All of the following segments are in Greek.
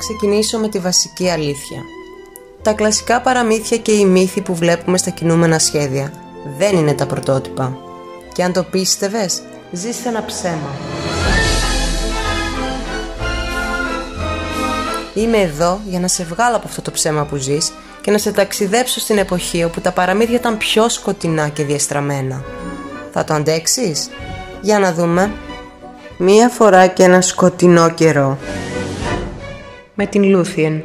ξεκινήσω με τη βασική αλήθεια. Τα κλασικά παραμύθια και οι μύθοι που βλέπουμε στα κινούμενα σχέδια δεν είναι τα πρωτότυπα. Και αν το πίστευες, ζεις ένα ψέμα. Είμαι εδώ για να σε βγάλω από αυτό το ψέμα που ζεις και να σε ταξιδέψω στην εποχή όπου τα παραμύθια ήταν πιο σκοτεινά και διαστραμμένα. Θα το αντέξεις; Για να δούμε. Μία φορά και ένα σκοτεινό καιρό. Με την Λούθιεν.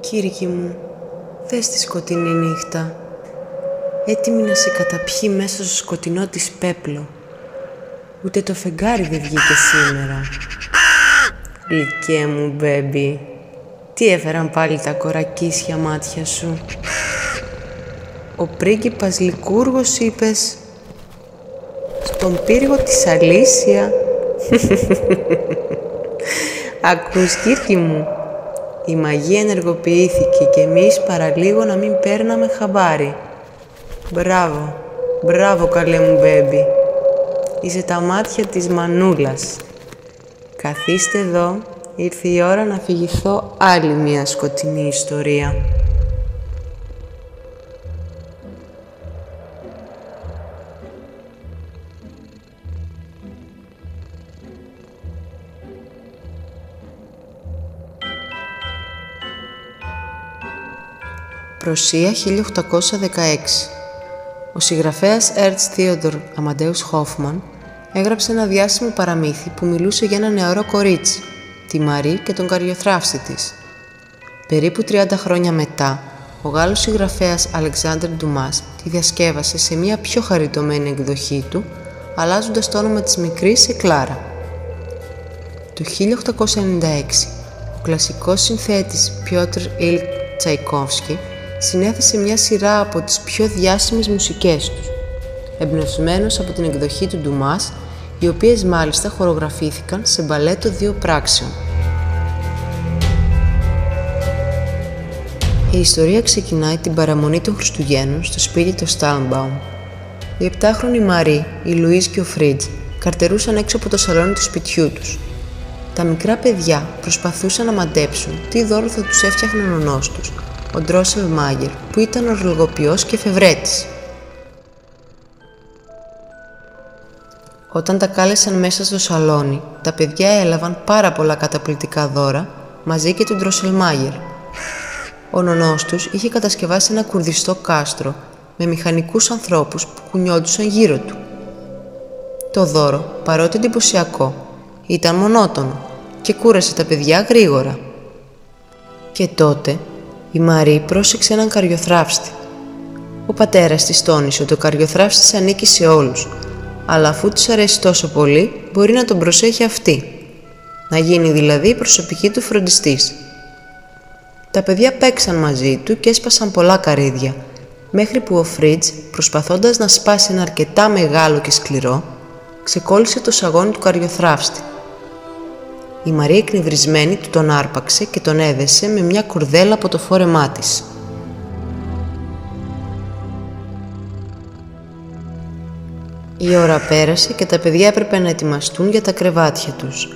Κύρικι μου, δες τη σκοτεινή νύχτα. Έτοιμη να σε καταπιεί μέσα στο σκοτεινό της πέπλο. Ούτε το φεγγάρι δεν βγήκε σήμερα. Γλυκέ μου, μπέμπι. Τι έφεραν πάλι τα κορακίσια μάτια σου; Ο πρίγκιπας Λικούργος είπες στον πύργο της Αλήσια. Ακούς κύρκι μου, η μαγεία ενεργοποιήθηκε και εμείς παραλίγο να μην παίρναμε χαμπάρι. Μπράβο, μπράβο καλέ μου μπέμπι. Είσαι τα μάτια της μανούλας. Καθίστε εδώ, ήρθε η ώρα να φυγηθώ άλλη μια σκοτεινή ιστορία. Προσία 1816 Ο συγγραφέας Ernst Theodor Amadeus Hoffmann έγραψε ένα διάσημο παραμύθι που μιλούσε για ένα νεαρό κορίτσι, τη Μαρή και τον καριοθράφστη της. Περίπου 30 χρόνια μετά, ο Γάλλος συγγραφέας Αλεξάνδρ Ντουμάς τη διασκεύασε σε μια πιο χαριτωμένη εκδοχή του, αλλάζοντας το όνομα της μικρής σε Κλάρα. Το 1896, ο κλασικός συνθέτης Πιότρ Ιλ Τσαϊκόφσκι συνέθεσε μια σειρά από τις πιο διάσημες μουσικές τους, εμπνευσμένος από την εκδοχή του Ντουμάς, οι οποίες μάλιστα χορογραφήθηκαν σε μπαλέτο δύο πράξεων. Η ιστορία ξεκινάει την παραμονή των Χριστουγέννων στο σπίτι του Στάλμπαουμ. Οι επτάχρονοι Μαρή, η Λουίζ και ο Φρίτζ καρτερούσαν έξω από το σαλόνι του σπιτιού τους. Τα μικρά παιδιά προσπαθούσαν να μαντέψουν τι δώρο θα τους έφτιαχνε ο νονός τους, ο Ντρόσελ Μάγερ, που ήταν ορλογοποιός και φευρέτης. Όταν τα κάλεσαν μέσα στο σαλόνι, τα παιδιά έλαβαν πάρα πολλά καταπληκτικά δώρα, μαζί και τον Ντροσελμάγερ. Ο νονός τους είχε κατασκευάσει ένα κουρδιστό κάστρο με μηχανικούς ανθρώπους που κουνιόντουσαν γύρω του. Το δώρο, παρότι εντυπωσιακό, ήταν μονότονο και κούρασε τα παιδιά γρήγορα. Και τότε η Μαρή πρόσεξε έναν καριοθράφστη. Ο πατέρας της τόνισε ότι ο καριοθράφστης ανήκει σε όλους, αλλά αφού της αρέσει τόσο πολύ, μπορεί να τον προσέχει αυτή. Να γίνει δηλαδή η προσωπική του φροντιστής. Τα παιδιά παίξαν μαζί του και έσπασαν πολλά καρύδια, μέχρι που ο Φρίτζ, προσπαθώντας να σπάσει ένα αρκετά μεγάλο και σκληρό, ξεκόλλησε το σαγόνι του καριοθράφστη. Η Μαρία εκνευρισμένη του τον άρπαξε και τον έδεσε με μια κουρδέλα από το φόρεμά της. Η ώρα πέρασε και τα παιδιά έπρεπε να ετοιμαστούν για τα κρεβάτια τους.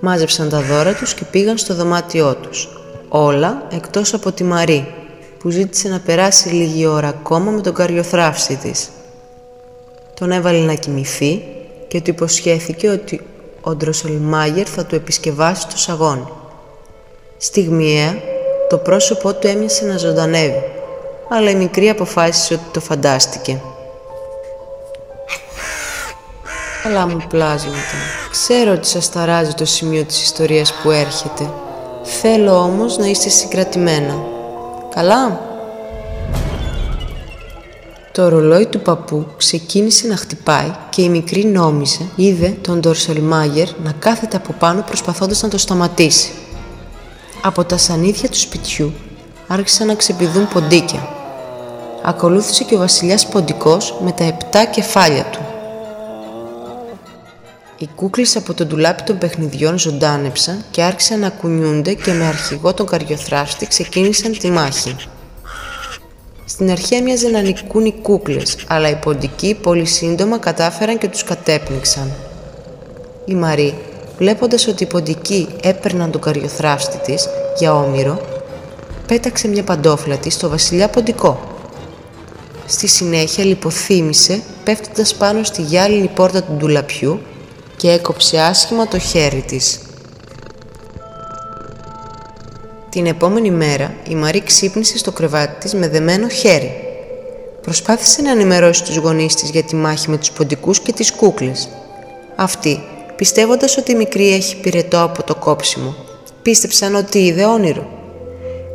Μάζεψαν τα δώρα τους και πήγαν στο δωμάτιό τους. Όλα εκτός από τη Μαρή, που ζήτησε να περάσει λίγη ώρα ακόμα με τον καριοθράφστη της. Τον έβαλε να κοιμηθεί και του υποσχέθηκε ότι ο Ντροσελμάγερ θα του επισκευάσει το σαγόνι. Στιγμιαία, το πρόσωπό του έμοιασε να ζωντανεύει, αλλά η μικρή αποφάσισε ότι το φαντάστηκε. Καλά μου πλάσματα, ξέρω ότι σας ταράζει το σημείο της ιστορίας που έρχεται. Θέλω όμως να είστε συγκρατημένα. Καλά; Το ρολόι του παππού ξεκίνησε να χτυπάει και η μικρή νόμιζε, είδε τον Ντορσελμάγερ να κάθεται από πάνω προσπαθώντας να το σταματήσει. Από τα σανίδια του σπιτιού άρχισαν να ξεπηδούν ποντίκια. Ακολούθησε και ο βασιλιάς ποντικός με τα επτά κεφάλια του. Οι κούκλες από το ντουλάπι των παιχνιδιών ζωντάνεψαν και άρχισαν να κουνιούνται και με αρχηγό τον καριοθράστη ξεκίνησαν τη μάχη. Στην αρχή έμοιαζε να νικούν οι κούκλες, αλλά οι ποντικοί πολύ σύντομα κατάφεραν και τους κατέπνιξαν. Η Μαρή, βλέποντας ότι οι ποντικοί έπαιρναν τον καριοθράφστη της για όμοιρο, πέταξε μια παντόφλα της στο βασιλιά ποντικό. Στη συνέχεια λιποθύμησε πέφτοντας πάνω στη γυάλινη πόρτα του ντουλαπιού και έκοψε άσχημα το χέρι της. Την επόμενη μέρα η Μαρή ξύπνησε στο κρεβάτι της με δεμένο χέρι. Προσπάθησε να ενημερώσει τους γονείς της για τη μάχη με τους ποντικούς και τις κούκλες. Αυτοί, πιστεύοντας ότι η μικρή έχει πυρετό από το κόψιμο, πίστεψαν ότι είδε όνειρο.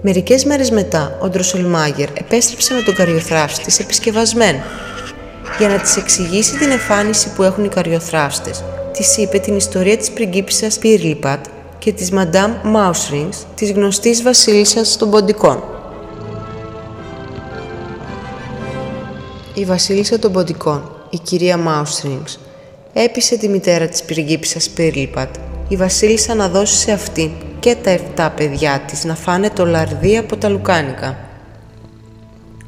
Μερικές μέρες μετά, ο Ντροσελμάγερ επέστρεψε με τον καριοθράφστη επισκευασμένο. Για να της εξηγήσει την εμφάνιση που έχουν οι καριοθράφστες, της είπε την ιστορία της πριγκίπισσας Πύρλιπατ και της Μαντάμ Μάουσρινγκς, της γνωστής βασίλισσας των Ποντικών. Η βασίλισσα των Ποντικών, η κυρία Μάουσρινγκς, έπεισε τη μητέρα της πριγκίπισσας Πύρλιπατ, η βασίλισσα να δώσει σε αυτήν και τα 7 παιδιά της να φάνε το λαρδί από τα λουκάνικα.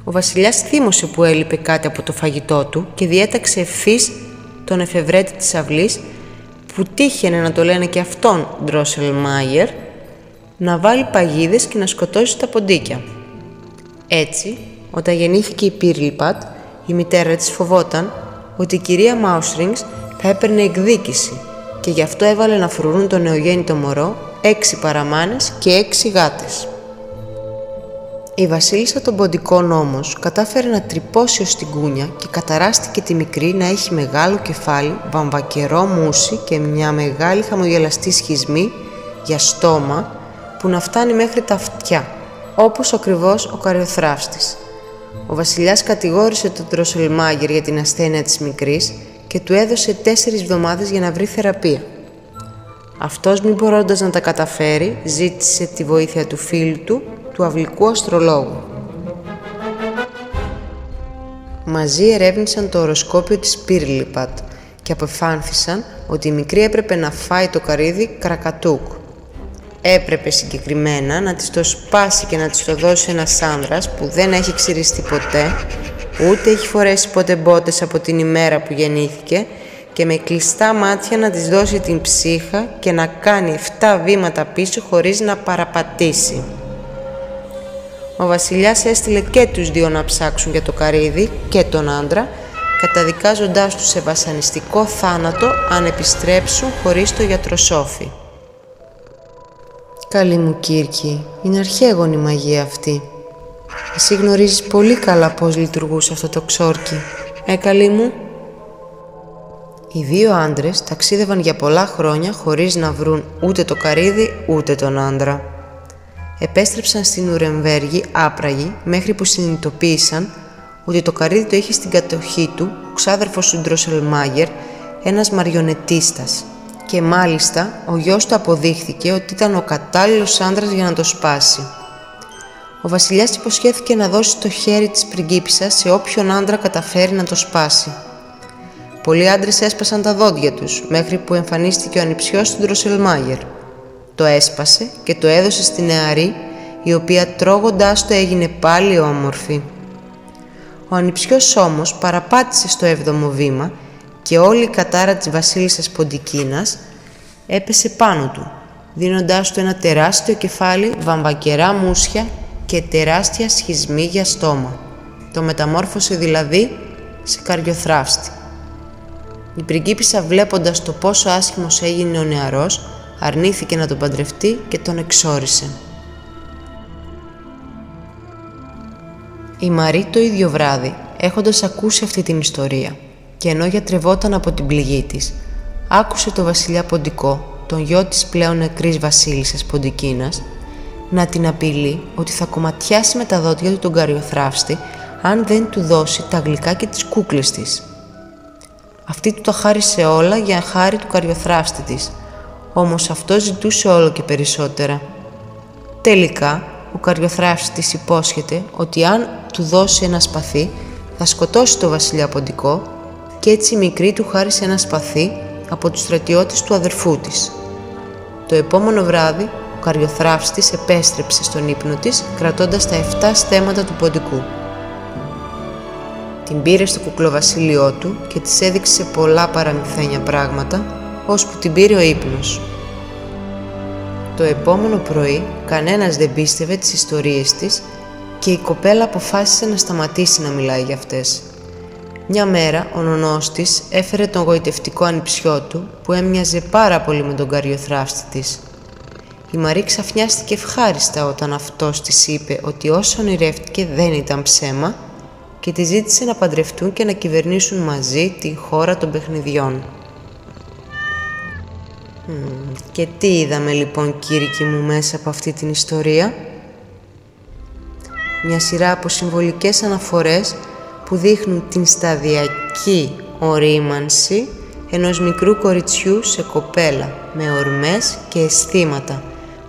Ο βασιλιάς θύμωσε που έλειπε κάτι από το φαγητό του και διέταξε ευθύς τον εφευρέτη της αυλής που τύχαινε να το λένε και αυτόν Ντρόσελ Μάιερ, να βάλει παγίδες και να σκοτώσει τα ποντίκια. Έτσι, όταν γεννήθηκε η Πύρλιπατ, η μητέρα της φοβόταν ότι η κυρία Μάουσρινγκς θα έπαιρνε εκδίκηση και γι' αυτό έβαλε να φρουρούν το νεογέννητο μωρό έξι παραμάνες και έξι γάτες. Η βασίλισσα των ποντικών όμως κατάφερε να τρυπώσει ως την κούνια και καταράστηκε τη μικρή να έχει μεγάλο κεφάλι, βαμβακερό μουσι και μια μεγάλη χαμογελαστή σχισμή για στόμα που να φτάνει μέχρι τα αυτιά, όπως ακριβώς ο καριοθράφστης. Ο βασιλιάς κατηγόρησε τον Τροσελμάγερ για την ασθένεια της μικρής και του έδωσε τέσσερις εβδομάδες για να βρει θεραπεία. Αυτός μη μπορώντας να τα καταφέρει, ζήτησε τη βοήθεια του φίλου του, του αυλικού αστρολόγου. Μαζί ερεύνησαν το οροσκόπιο της Πύρλιπατ και αποφάνθησαν ότι η μικρή έπρεπε να φάει το καρύδι κρακατούκ. Έπρεπε συγκεκριμένα να της το σπάσει και να της το δώσει ένας άνδρας που δεν έχει ξυριστεί ποτέ, ούτε έχει φορέσει ποτέ μπότες από την ημέρα που γεννήθηκε και με κλειστά μάτια να της δώσει την ψύχα και να κάνει 7 βήματα πίσω χωρίς να παραπατήσει. Ο βασιλιάς έστειλε και τους δύο να ψάξουν για το καρύδι και τον άντρα, καταδικάζοντάς τους σε βασανιστικό θάνατο αν επιστρέψουν χωρίς το γιατροσόφι. Καλή μου Κύρκη, είναι αρχαίγονη μαγεία αυτή. Εσύ γνωρίζεις πολύ καλά πώς λειτουργούσε αυτό το ξόρκι. Ε, καλή μου. Οι δύο άντρες ταξίδευαν για πολλά χρόνια χωρίς να βρουν ούτε το καρύδι ούτε τον άντρα. Επέστρεψαν στην Ουρεμβέργη άπραγοι μέχρι που συνειδητοποίησαν ότι το καρύδι το είχε στην κατοχή του ο ξάδερφος του Ντροσελμάγερ, ένας μαριονετίστας. Και μάλιστα ο γιος του αποδείχθηκε ότι ήταν ο κατάλληλος άντρας για να το σπάσει. Ο βασιλιάς υποσχέθηκε να δώσει το χέρι της πριγκίπισσας σε όποιον άντρα καταφέρει να το σπάσει. Πολλοί άντρες έσπασαν τα δόντια τους, μέχρι που εμφανίστηκε ο ανιψιός του Ντροσελμάγερ. Το έσπασε και το έδωσε στη νεαρή, η οποία τρώγοντάς το έγινε πάλι όμορφη. Ο ανιψιός όμως παραπάτησε στο έβδομο βήμα και όλη η κατάρα της βασίλισσας Ποντικίνας έπεσε πάνω του, δίνοντάς του ένα τεράστιο κεφάλι, βαμβακερά μουσια και τεράστια σχισμή για στόμα. Το μεταμόρφωσε δηλαδή σε καριοθράφστη. Η πριγκίπισσα βλέποντας το πόσο άσχημος έγινε ο νεαρός, αρνήθηκε να τον παντρευτεί και τον εξόρισε. Η Μαρή το ίδιο βράδυ, έχοντας ακούσει αυτή την ιστορία και ενώ γιατρευόταν από την πληγή της, άκουσε το βασιλιά Ποντικό, τον γιο της πλέον νεκρής βασίλισσας Ποντικίνας, να την απειλεί ότι θα κομματιάσει με τα δόντια του τον καριοθράφστη αν δεν του δώσει τα γλυκά και τις κούκλες της. Αυτή του τα χάρισε όλα για χάρη του καριοθράφστη της, όμως αυτό ζητούσε όλο και περισσότερα. Τελικά, ο καριοθράφτης της υπόσχεται ότι αν του δώσει ένα σπαθί, θα σκοτώσει το βασιλιά Ποντικό και έτσι η μικρή του χάρισε ένα σπαθί από τους στρατιώτες του αδερφού της. Το επόμενο βράδυ, ο καριοθράφτης επέστρεψε στον ύπνο της, κρατώντας τα 7 στέματα του Ποντικού. Την πήρε στο κουκλοβασίλειό του και της έδειξε πολλά παραμυθένια πράγματα, ώσπου την πήρε ο ύπνος. Το επόμενο πρωί κανένας δεν πίστευε τις ιστορίες της και η κοπέλα αποφάσισε να σταματήσει να μιλάει για αυτές. Μια μέρα ο νονός της έφερε τον γοητευτικό ανιψιό του που έμοιαζε πάρα πολύ με τον καριοθράφστη της. Η Μαρή ξαφνιάστηκε ευχάριστα όταν αυτός της είπε ότι όσο ονειρεύτηκε δεν ήταν ψέμα και τη ζήτησε να παντρευτούν και να κυβερνήσουν μαζί τη χώρα των παιχνιδιών. Και τι είδαμε λοιπόν κήρυκοι μου μέσα από αυτή την ιστορία; Μια σειρά από συμβολικές αναφορές που δείχνουν την σταδιακή ορίμανση ενός μικρού κοριτσιού σε κοπέλα με ορμές και αισθήματα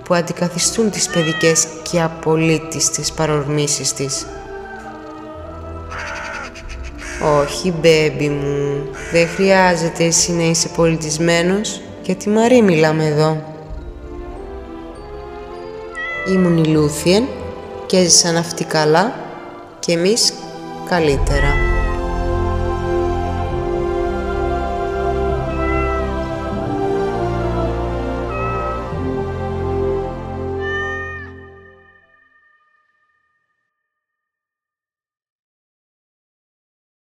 που αντικαθιστούν τις παιδικές και απολύτιστες παρορμήσεις της. Όχι, μπέμπι μου, δεν χρειάζεται εσύ να είσαι πολιτισμένος, γιατί Μαρή μιλάμε εδώ. Ήμουν η Λούθιεν και έζησαν αυτοί καλά και εμείς καλύτερα.